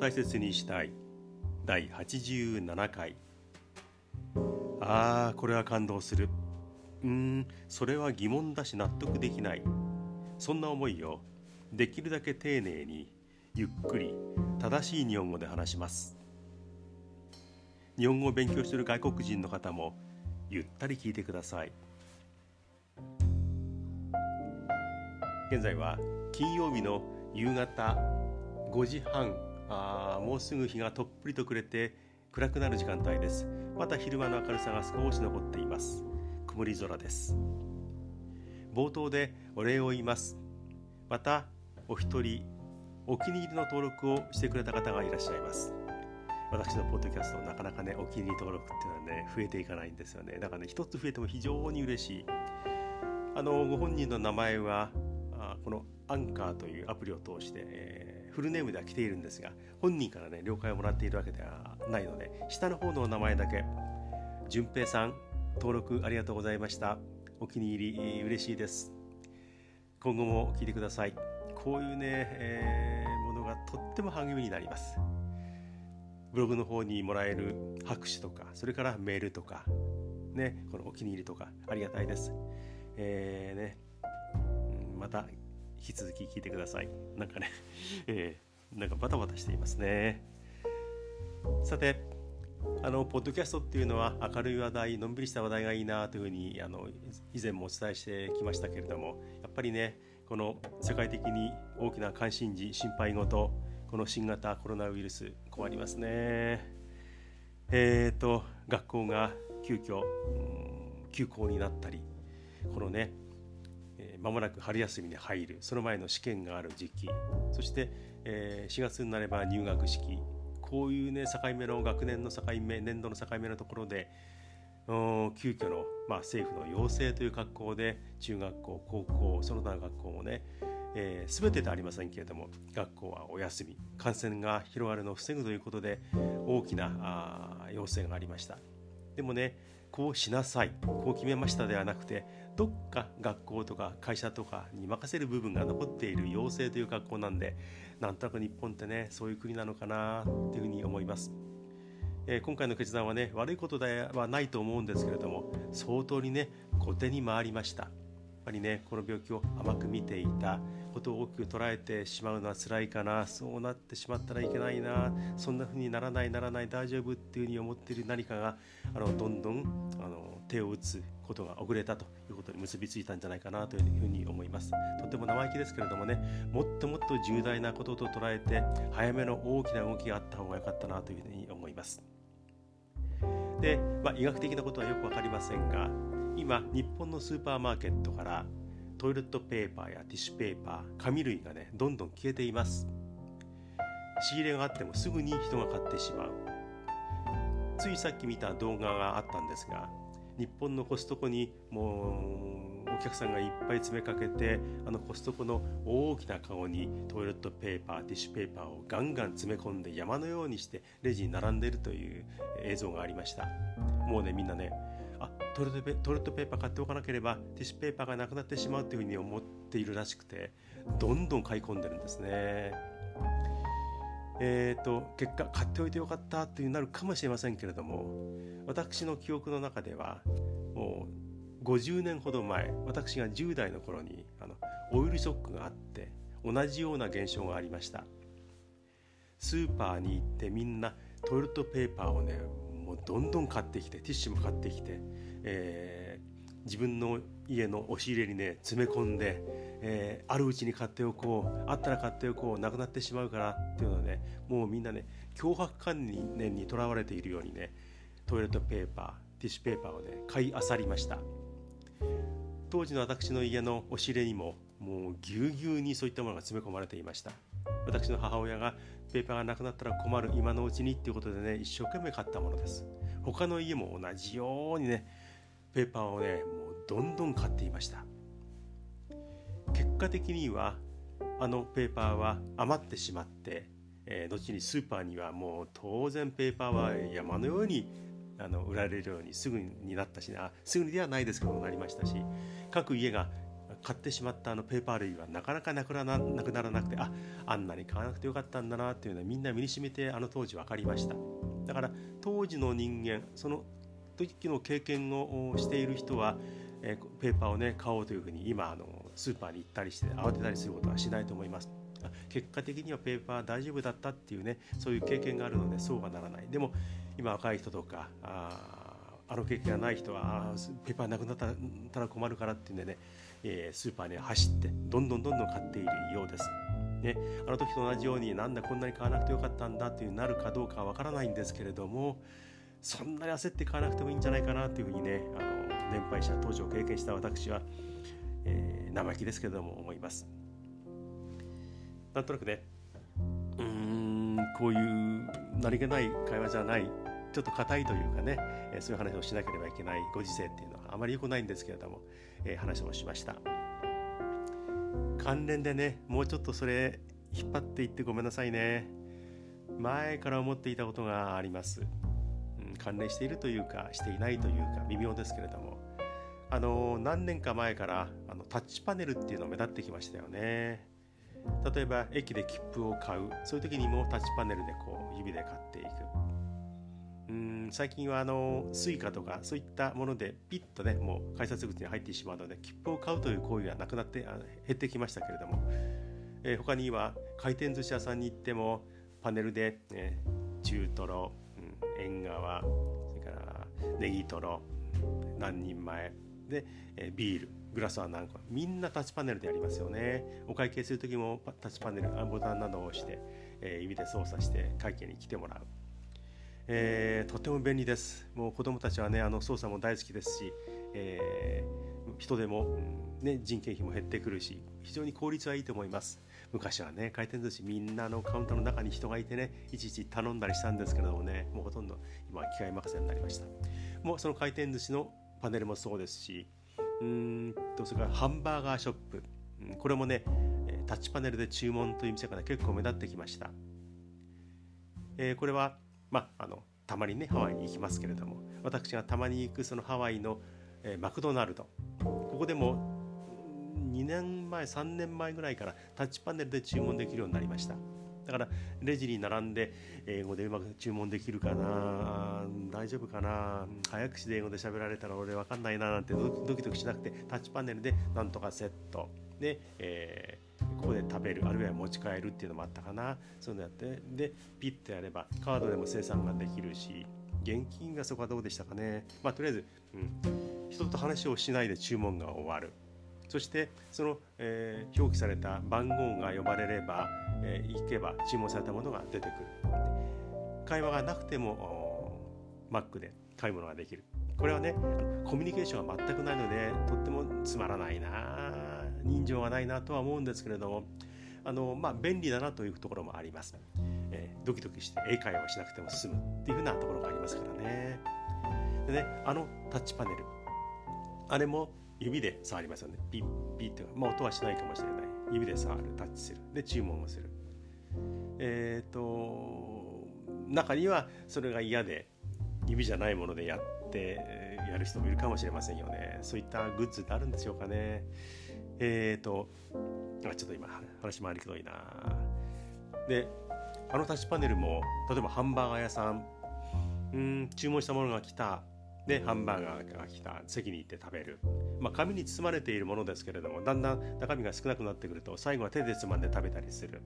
大切にしたい。第87回。ああこれは感動する。うんそれは疑問だし納得できない。そんな思いをできるだけ丁寧にゆっくり正しい日本語で話します。日本語を勉強している外国人の方もゆったり聞いてください。現在は金曜日の夕方5時半。あもうすぐ日がとっぷりと暮れて暗くなる時間帯です。また昼間の明るさが少し残っています。曇り空です。冒頭でお礼を言います。またお一人お気に入りの登録をしてくれた方がいらっしゃいます。私のポッドキャストなかなかねお気に入り登録っていうのはね増えていかないんですよね。だからね一つ増えても非常に嬉しい。あのご本人の名前はあこのアンカーというアプリを通して、えー、フルネームでは来ているんですが本人からね了解をもらっているわけではないので下の方の名前だけ淳平さん登録ありがとうございました。お気に入り嬉しいです。今後も聞いてください。こういうね、えー、ものがとっても励みになります。ブログの方にもらえる拍手とかそれからメールとかねこのお気に入りとかありがたいです。えーね、また引き続き聞いてください。なんかね、えー、なんかバタバタしていますね。さてあのポッドキャストっていうのは明るい話題のんびりした話題がいいなというふうにあの以前もお伝えしてきましたけれどもやっぱりねこの世界的に大きな関心事心配事この新型コロナウイルス困りますね。えっ、ー、と学校が急遽、うん、休校になったりこのねまもなく春休みに入る。その前の試験がある時期。そして、えー、4月になれば入学式。こういうね境目の学年の境目年度の境目のところで急遽の、まあ、政府の要請という格好で中学校高校その他の学校もね、えー、全てではありませんけれども学校はお休み。感染が広がるのを防ぐということで大きなあ要請がありました。でもねこうしなさい。こう決めましたではなくてどっか学校とか会社とかに任せる部分が残っている妖精という学校なんでなんとなく日本ってねそういう国なのかなっていうふうに思います。えー、今回の決断はね悪いことではないと思うんですけれども相当にね後手に回りました。っぱりねこの病気を甘く見ていたことを大きく捉えてしまうのは辛いかな。そうなってしまったらいけないな。そんな風にならないならない大丈夫っていうふうに思っている何かがあのどんどんあの手を打つことが遅れたということに結びついたんじゃないかなというふうに思います。とても生意気ですけれどもねもっともっと重大なことと捉えて早めの大きな動きがあった方が良かったなというふうに思います。で、まあ、医学的なことはよく分かりませんが今日本のスーパーマーケットからトイレットペーパーやティッシュペーパー紙類がねどんどん消えています。仕入れがあってもすぐに人が買ってしまう。ついさっき見た動画があったんですが日本のコストコにもうお客さんがいっぱい詰めかけてあのコストコの大きなカゴにトイレットペーパーティッシュペーパーをガンガン詰め込んで山のようにしてレジに並んでいるという映像がありました。もうねみんなねトイレットペーパー買っておかなければティッシュペーパーがなくなってしまうというふうに思っているらしくてどんどん買い込んでるんですね。えーと、結果買っておいてよかったというなるかもしれませんけれども私の記憶の中ではもう50年ほど前私が10代の頃にあのオイルショックがあって同じような現象がありましたスーパーに行ってみんなトイレットペーパーをねもうどんどん買ってきてティッシュも買ってきて、えー、自分の家の押し入れにね詰め込んで、えー、あるうちに買っておこうあったら買っておこうなくなってしまうからっていうのはねもうみんなね脅迫観念にとらわれているようにねトイレットペーパーティッシュペーパーをね買い漁りました。当時の私の家の押し入れにももうぎゅうぎゅうにそういったものが詰め込まれていました。私の母親がペーパーがなくなったら困る今のうちにっていうことでね一生懸命買ったものです。他の家も同じようにねペーパーをねもうどんどん買っていました。結果的にはあのペーパーは余ってしまって、えー、後にスーパーにはもう当然ペーパーは山のようにあの売られるようにすぐになったしあすぐにではないですけどもなりましたし各家が買ってしまったあのペーパー類はなかなかなくななくならなくてああんなに買わなくてよかったんだなっていうのはみんな身にしめてあの当時分かりました。だから当時の人間その時の経験をしている人は、えー、ペーパーをね買おうというふうに今あのスーパーに行ったりして慌てたりすることはしないと思います。結果的にはペーパー大丈夫だったっていうねそういう経験があるのでそうはならない。でも今若い人とかああの経験がない人はペーパーなくなったら困るからっていうんでね、えー、スーパーに走ってどんどんどんどん買っているようです。ね、あの時と同じようになんだこんなに買わなくてよかったんだっていうなるかどうかはわからないんですけれどもそんなに焦って買わなくてもいいんじゃないかなというふうにねあの年配者当時を経験した私は、えー、生意気ですけれども思います。なんとなくねうんこういう何気ない会話じゃないちょっと硬いというかね、えそういう話をしなければいけないご時世っていうのはあまり良くないんですけれども、えー、話をしました。関連でねもうちょっとそれ引っ張っていってごめんなさいね。前から思っていたことがあります、関連しているというかしていないというか微妙ですけれども。あの何年か前からあのタッチパネルっていうの目立ってきましたよね。例えば駅で切符を買う。そういう時にもタッチパネルでこう指で買っていく。うん最近はあの Suica とかそういったものでピッとねもう改札口に入ってしまうので切符を買うという行為がなくなって減ってきましたけれども、えー、他には回転寿司屋さんに行ってもパネルで、ね、中トロ、縁側それからネギトロ何人前で、え、ビールグラスは何個みんなタッチパネルでやりますよねお会計する時もタッチパネルボタンなどを押して、え、指で操作して会計に来てもらうえー、とても便利です。もう子どもたちはねあの操作も大好きですし、えー、人でも、ね、人件費も減ってくるし非常に効率はいいと思います。昔はね回転寿司みんなのカウンターの中に人がいてねいちいち頼んだりしたんですけれどもねもうほとんど今は機械任せになりました。もうその回転寿司のパネルもそうですしうんとそれからハンバーガーショップこれもねタッチパネルで注文という店が結構目立ってきました。えー、これはまあ、あのたまにねハワイに行きますけれども私がたまに行くそのハワイの、えー、マクドナルドここでも2年前3年前ぐらいからタッチパネルで注文できるようになりました。だからレジに並んで英語でうまく注文できるかな大丈夫かな早口で英語で喋られたら俺分かんないななんてドキドキしなくてタッチパネルでなんとかセット。で、えーここで食べるあるいは持ち帰るっていうのもあったかな。そういうのやって。でピッてやればカードでも生産ができるし現金がそこはどうでしたかね。まあとりあえず、うん、人と話をしないで注文が終わる。そしてその、えー、表記された番号が呼ばれれば、えー、行けば注文されたものが出てくる。会話がなくてもマックで買い物ができる。これはねコミュニケーションが全くないのでとってもつまらないな人情がないなとは思うんですけれどもあの、まあ、便利だなというところもあります、えー、ドキドキして英会話をしなくても済むっていうふうなところがありますからね。でねあのタッチパネル。あれも指で触りますよねピッピッて、まあ、音はしないかもしれない指で触るタッチするで注文をするえっ、ー、と中にはそれが嫌で指じゃないものでやってやる人もいるかもしれませんよねそういったグッズってあるんでしょうかねえっ、ー、と、あちょっと今話回りくどいな。で、あのタッチパネルも、例えばハンバーガー屋さん、うん、注文したものが来た。で、ハンバーガーが来た。席に行って食べる。まあ、紙に包まれているものですけれども、だんだん中身が少なくなってくると、最後は手でつまんで食べたりする。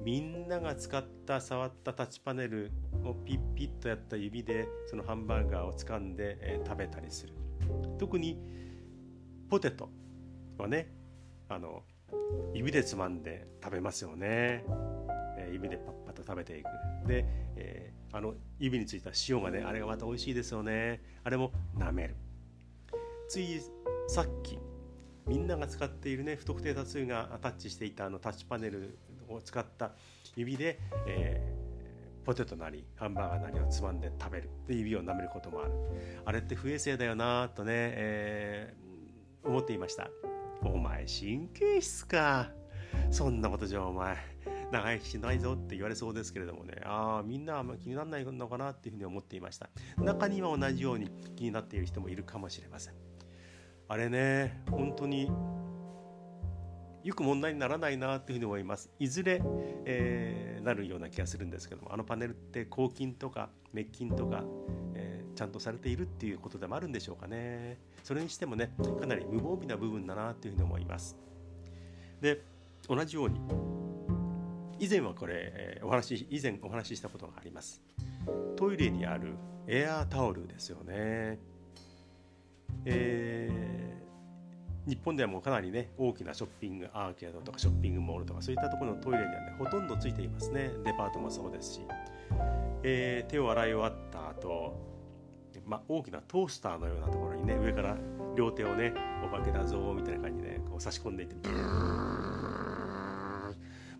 みんなが使った触ったタッチパネルをピッピッとやった指でそのハンバーガーを掴んで、えー、食べたりする。特にポテトはねあの指でつまんで食べますよね、えー、指でパッパッと食べていく。で、えー、あの指についた塩がねあれがまた美味しいですよね。あれも舐める。ついさっきみんなが使っているね不特定多数がタッチしていたあのタッチパネルを使った指で、えー、ポテトなりハンバーガーなりをつまんで食べるで指を舐めることもあるあれって不衛生だよなとね、えー、思っていましたお前神経質か。そんなことじゃお前、長生きしないぞって言われそうですけれどもね、ああ、みんなあんま気にならないのかなっていうふうに思っていました。中には同じように気になっている人もいるかもしれません。あれね、本当によく問題にならないなというふうに思います。いずれ、えー、なるような気がするんですけどもあのパネルって抗菌とか滅菌とか、えー、ちゃんとされているっていうことでもあるんでしょうかね。それにしてもねかなり無防備な部分だなというふうに思います。で同じように以前はこれ、えー、お話以前お話ししたことがあります。トイレにあるエアータオルですよね。日本ではもうかなりね大きなショッピングアーケードとかショッピングモールとかそういったところのトイレにはねほとんどついていますね。デパートもそうですし、えー、手を洗い終わった後、まあ、大きなトースターのようなところにね上から両手をねお化けだぞみたいな感じでねこう差し込んでいってブー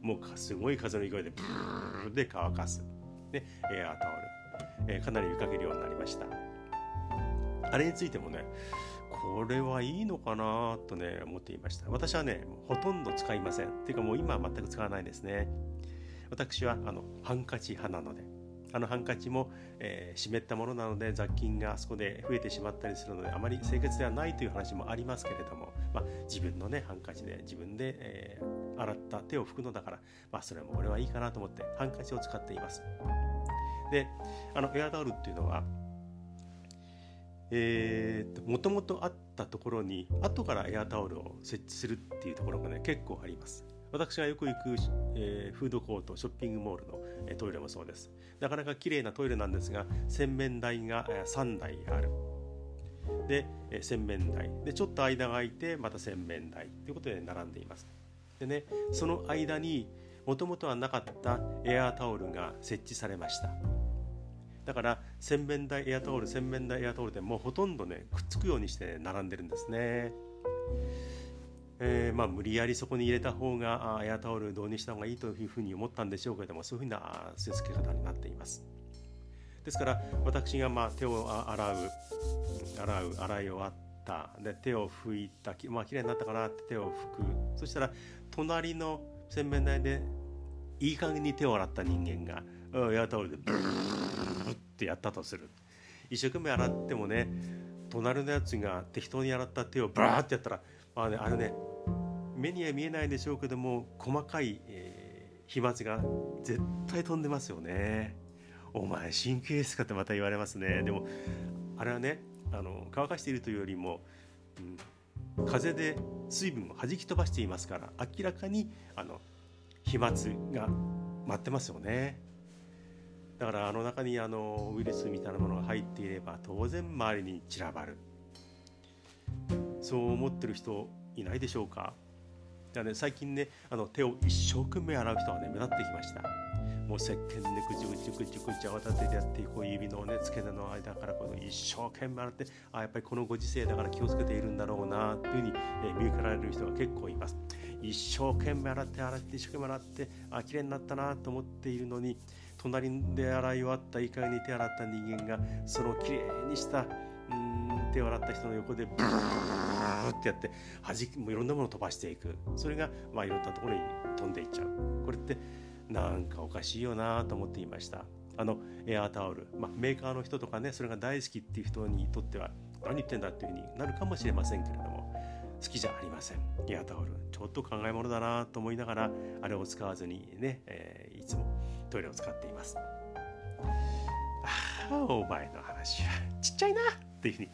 もうすごい風の勢いでブーで乾かす、ね、エアータオル、えー、かなり見かけるようになりましたあれについてもねこれはいいのかなとね思っていました。私はねほとんど使いません。っていうかもう今は全く使わないですね。私はあのハンカチ派なので。あのハンカチも、えー、湿ったものなので雑菌があそこで増えてしまったりするのであまり清潔ではないという話もありますけれども、まあ、自分のねハンカチで自分で、えー、洗った手を拭くのだから、まあ、それも俺はいいかなと思ってハンカチを使っています。であのエアタオルっていうのはえーと、もともとあったところに後からエアタオルを設置するっていうところがね結構あります。私がよく行く、えー、フードコートショッピングモールの、えー、トイレもそうです。なかなか綺麗なトイレなんですが洗面台が、え、3台ある。で、えー、洗面台。でちょっと間が空いてまた洗面台。ということで並んでいます。でねその間にもともとはなかったエアタオルが設置されました。だから洗面台エアタオル洗面台エアタオルでもうほとんどねくっつくようにして並んでるんですね。えー、まあ、無理やりそこに入れた方がエアタオル導入した方がいいというふうに思ったんでしょうけれどもそういうふうな据え付け方になっています。ですから私がまあ手を洗う洗う洗い終わったで手を拭いたまあ綺麗になったかなって手を拭くそしたら隣の洗面台でいい加減に手を洗った人間がエアタオルでブーってやったとする。一生懸命洗ってもね隣のやつが適当に洗った手をバーってやったらまあねあのね目には見えないでしょうけども細かい、えー、飛沫が絶対飛んでますよね。お前神経質かってまた言われますね。でもあれはねあの乾かしているというよりも、うん、風で水分を弾き飛ばしていますから明らかにあの飛沫が舞ってますよね。だからあの中にあのウイルスみたいなものが入っていれば当然周りに散らばる。そう思ってる人いないでしょうか？だね、最近ねあの手を一生懸命洗う人がね目立ってきました。もう石鹸でぐちぐちぐちぐち泡立ててやってこう指のね付け根の間からこの一生懸命洗ってあやっぱりこのご時世だから気をつけているんだろうなというふうに、え見受けられる人が結構います一生懸命洗って洗って一生懸命洗ってあ綺麗になったなと思っているのに隣で洗い終わったいい加減に手洗った人間がそのきれいにしたうん手を洗った人の横でブーってやって弾もういろんなものを飛ばしていく。それがまあいろんなところに飛んでいっちゃう。これってなんかおかしいよなと思っていました。あのエアータオル、まあ、メーカーの人とかねそれが大好きっていう人にとっては何言ってんだっていうふうになるかもしれませんけれども。好きじゃありません。エアタオル。ちょっと考え物だなと思いながらあれを使わずにね、えー、いつもトイレを使っています。ああお前の話はちっちゃいなっていうふうに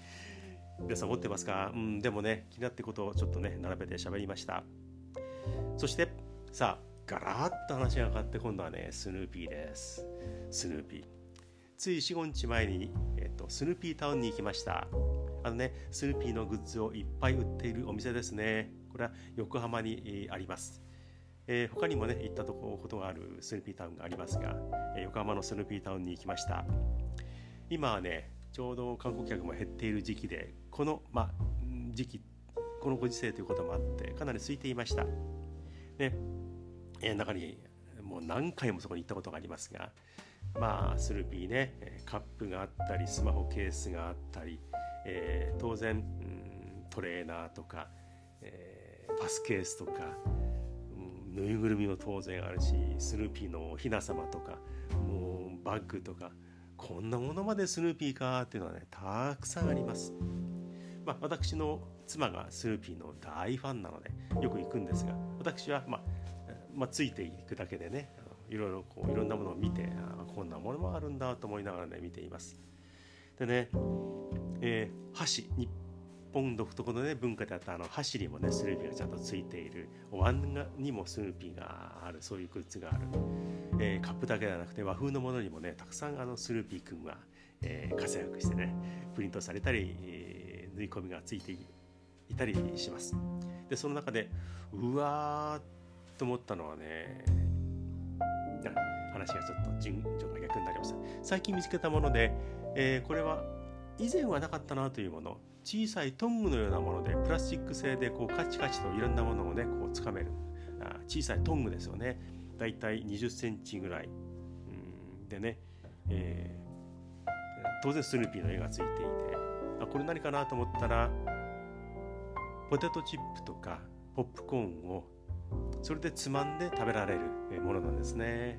皆さん思ってますか？うんでもね気になってことをちょっとね並べて喋りました。そしてさあガラッと話が変わって今度はねスヌーピーです。スヌーピー。つい45日前に、えっと、スヌーピータウンに行きました。あのねスヌーピーのグッズをいっぱい売っているお店ですね。これは横浜にあります。えー、他にもね行ったとことがあるスヌーピータウンがありますが、横浜のスヌーピータウンに行きました。今はねちょうど観光客も減っている時期でこの、まあ、時期このご時世ということもあってかなり空いていました。で、えー、中にもう何回もそこに行ったことがありますがまあスヌーピーねカップがあったりスマホケースがあったり、えー、当然、トレーナーとか、えー、パスケースとかぬいぐるみも当然あるしスヌーピーのおひな様とかもうバッグとかこんなものまでスヌーピーかっていうのはねたくさんあります。まあ、私の妻がスヌーピーの大ファンなのでよく行くんですが私は、まあ、まあ、ついていくだけでねいろいろこういろんなものを見てあこんなものもあるんだと思いながらね見ています。でね、えー、箸日本独特のね文化であったあの箸にもねスヌーピーがちゃんとついている。お椀にもスヌーピーがある。そういうグッズがある、えー、カップだけではなくて和風のものにもねたくさんあのスヌーピーくんが、えー、活躍してねプリントされたり、えー、縫い込みがついていたりします。でその中でうわーと思ったのはね話がちょっと順序が逆になりました。最近見つけたもので、えー、これは以前はなかったなというもの小さいトングのようなものでプラスチック製でこうカチカチといろんなものをねこうつかめる。あ小さいトングですよね。だいたい20センチぐらい。でね、えー、当然スヌーピーの絵がついていて。あこれ何かなと思ったらポテトチップとかポップコーンをそれでつまんで食べられるものなんですね。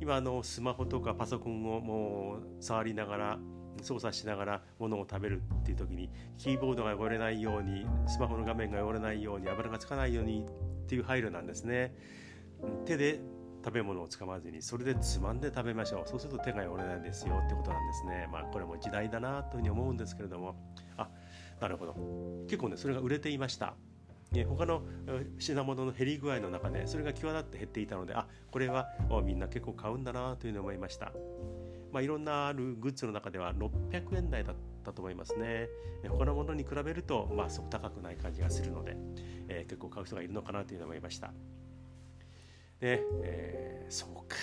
今あのスマホとかパソコンをもう触りながら操作しながら物を食べるっていう時にキーボードが汚れないようにスマホの画面が汚れないように油がつかないようにっていう配慮なんですね。手で食べ物をつかまずにそれでつまんで食べましょう。そうすると手が汚れないんですよってことなんですね。まあこれも時代だなというふうに思うんですけれども。あなるほど。結構ねそれが売れていました。え他の品物の減り具合の中でそれが際立って減っていたのであこれはみんな結構買うんだなというふうに思いましたまあ、いろんなあるグッズの中では600円台だったと思いますね。他のものに比べると、まあ、すごく高くない感じがするので、えー、結構買う人がいるのかなというのを思いました。で、えー、そうか。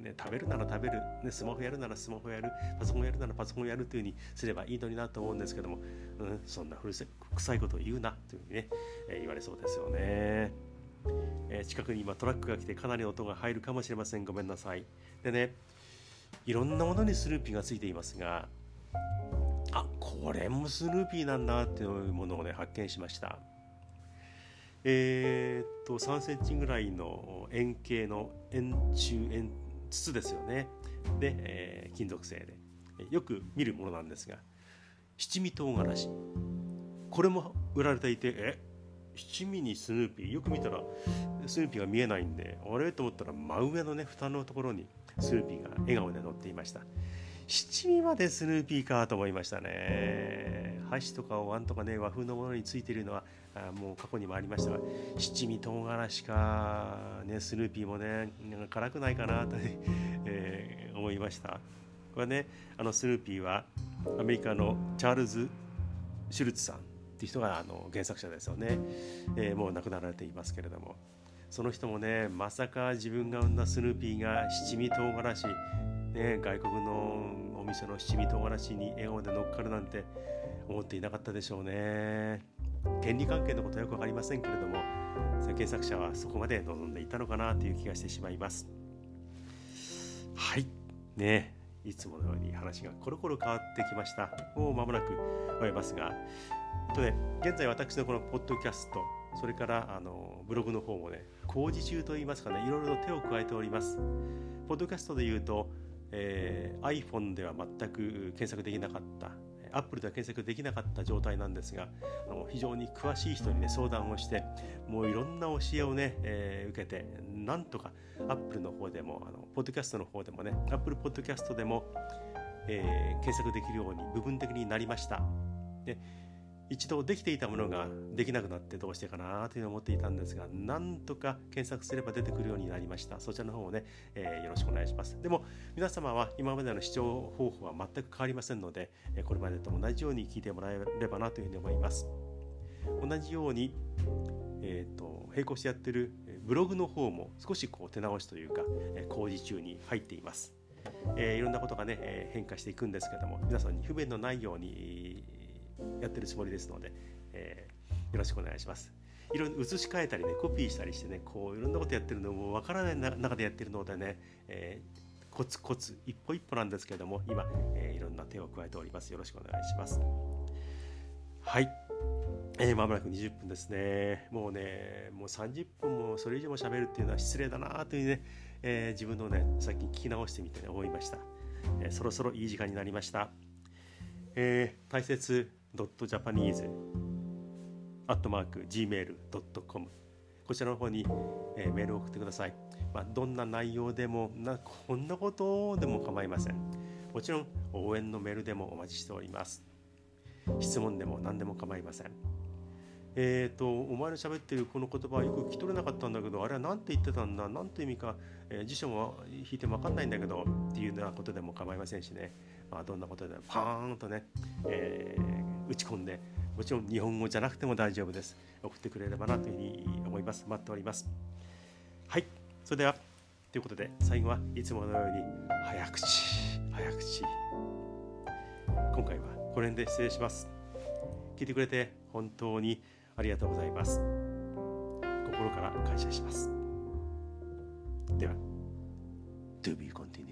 ね、食べるなら食べる、ね、スマホやるならスマホやる、パソコンやるならパソコンやるというふうにすればいいのになと思うんですけども、うん、そんな古臭いことを言うなというふうにね、えー、言われそうですよね。えー、近くに今トラックが来てかなり音が入るかもしれません。ごめんなさい。でね、いろんなものにスヌーピーがついていますがあこれもスヌーピーなんだっていうものをね発見しましたえー、っと3センチぐらいの円形の円柱円筒ですよね。で、えー、金属製で。よく見るものなんですが七味唐辛子。これも売られていてえ七味にスヌーピー？よく見たらスヌーピーが見えないんであれ？と思ったら真上のね蓋のところにスヌーピーが笑顔で乗っていました。七味までスヌーピーかと思いましたね。箸とかお椀とかね和風のものについ。ているのはあもう過去にもありましたが七味唐辛子か、ね、スヌーピーもね辛くないかなと、えー、思いました。これねあのスヌーピーはアメリカのチャールズ・シュルツさんっていう人があの原作者ですよね、えー、もう亡くなられていますけれども。その人もねまさか自分が生んだスヌーピーが七味唐辛子、ね、外国のお店の七味唐辛子に笑顔で乗っかるなんて思っていなかったでしょうね。権利関係のことはよく分かりませんけれども原作者はそこまで望んでいたのかなという気がしてしまいます。はい。ね。いつものように話がコロコロ変わってきました。もう間もなく終えますが。とね現在私のこのポッドキャストそれからあのブログの方もね工事中といいますかねいろいろと手を加えております。ポッドキャストで言うと、えー、iPhone では全く検索できなかった。アップルでは検索できなかった状態なんですがあの非常に詳しい人にね相談をしてもういろんな教えをね、えー、受けてなんとかアップルの方でもあのポッドキャストの方でもねアップルポッドキャストでも、えー、検索できるように部分的になりました。で一度できていたものができなくなってどうしてかなというのを思っていたんですがなんとか検索すれば出てくるようになりました。そちらの方をね、えー、よろしくお願いします。でも皆様は今までの視聴方法は全く変わりませんのでこれまでと同じように聞いてもらえればなというふうに思います。同じように、えーと、並行してやってるブログの方も少しこう手直しというか工事中に入っています。えー、いろんなことがね、えー、変化していくんですけども皆さんに不便のないようにやってるつもりですので、えー、よろしくお願いします。いろいろ移し替えたりねコピーしたりしてねこういろんなことやってるのもわからない中でやってるのでね、えー、コツコツ一歩一歩なんですけれども今、えー、いろんな手を加えております。よろしくお願いします。はい。えー、まもなく20分ですね。もうねもう30分もそれ以上も喋るっていうのは失礼だなというね、えー、自分のねさっき聞き直してみて、ね、思いました、えー、そろそろいい時間になりました、えー、大切。.japanese アットマーク gmail.com こちらの方に、えー、メールを送ってください。まあ、どんな内容でもな、こんなことでも構いません。もちろん、応援のメールでもお待ちしております。質問でも何でも構いません。えーと、お前の喋ってるこの言葉はよく聞き取れなかったんだけどあれは何て言ってたんだ？何て意味か、えー、辞書も引いても分かんないんだけどっていうようなことでも構いませんしね、まあ、どんなことでもパーンとね、えー、打ち込んでもちろん日本語じゃなくても大丈夫です送ってくれればなというふうに思います待っておりますはいそれではということで最後はいつものように早口早口今回はこの辺で失礼します聞いてくれて本当にありがとうございます。心から感謝します。では、To be continued.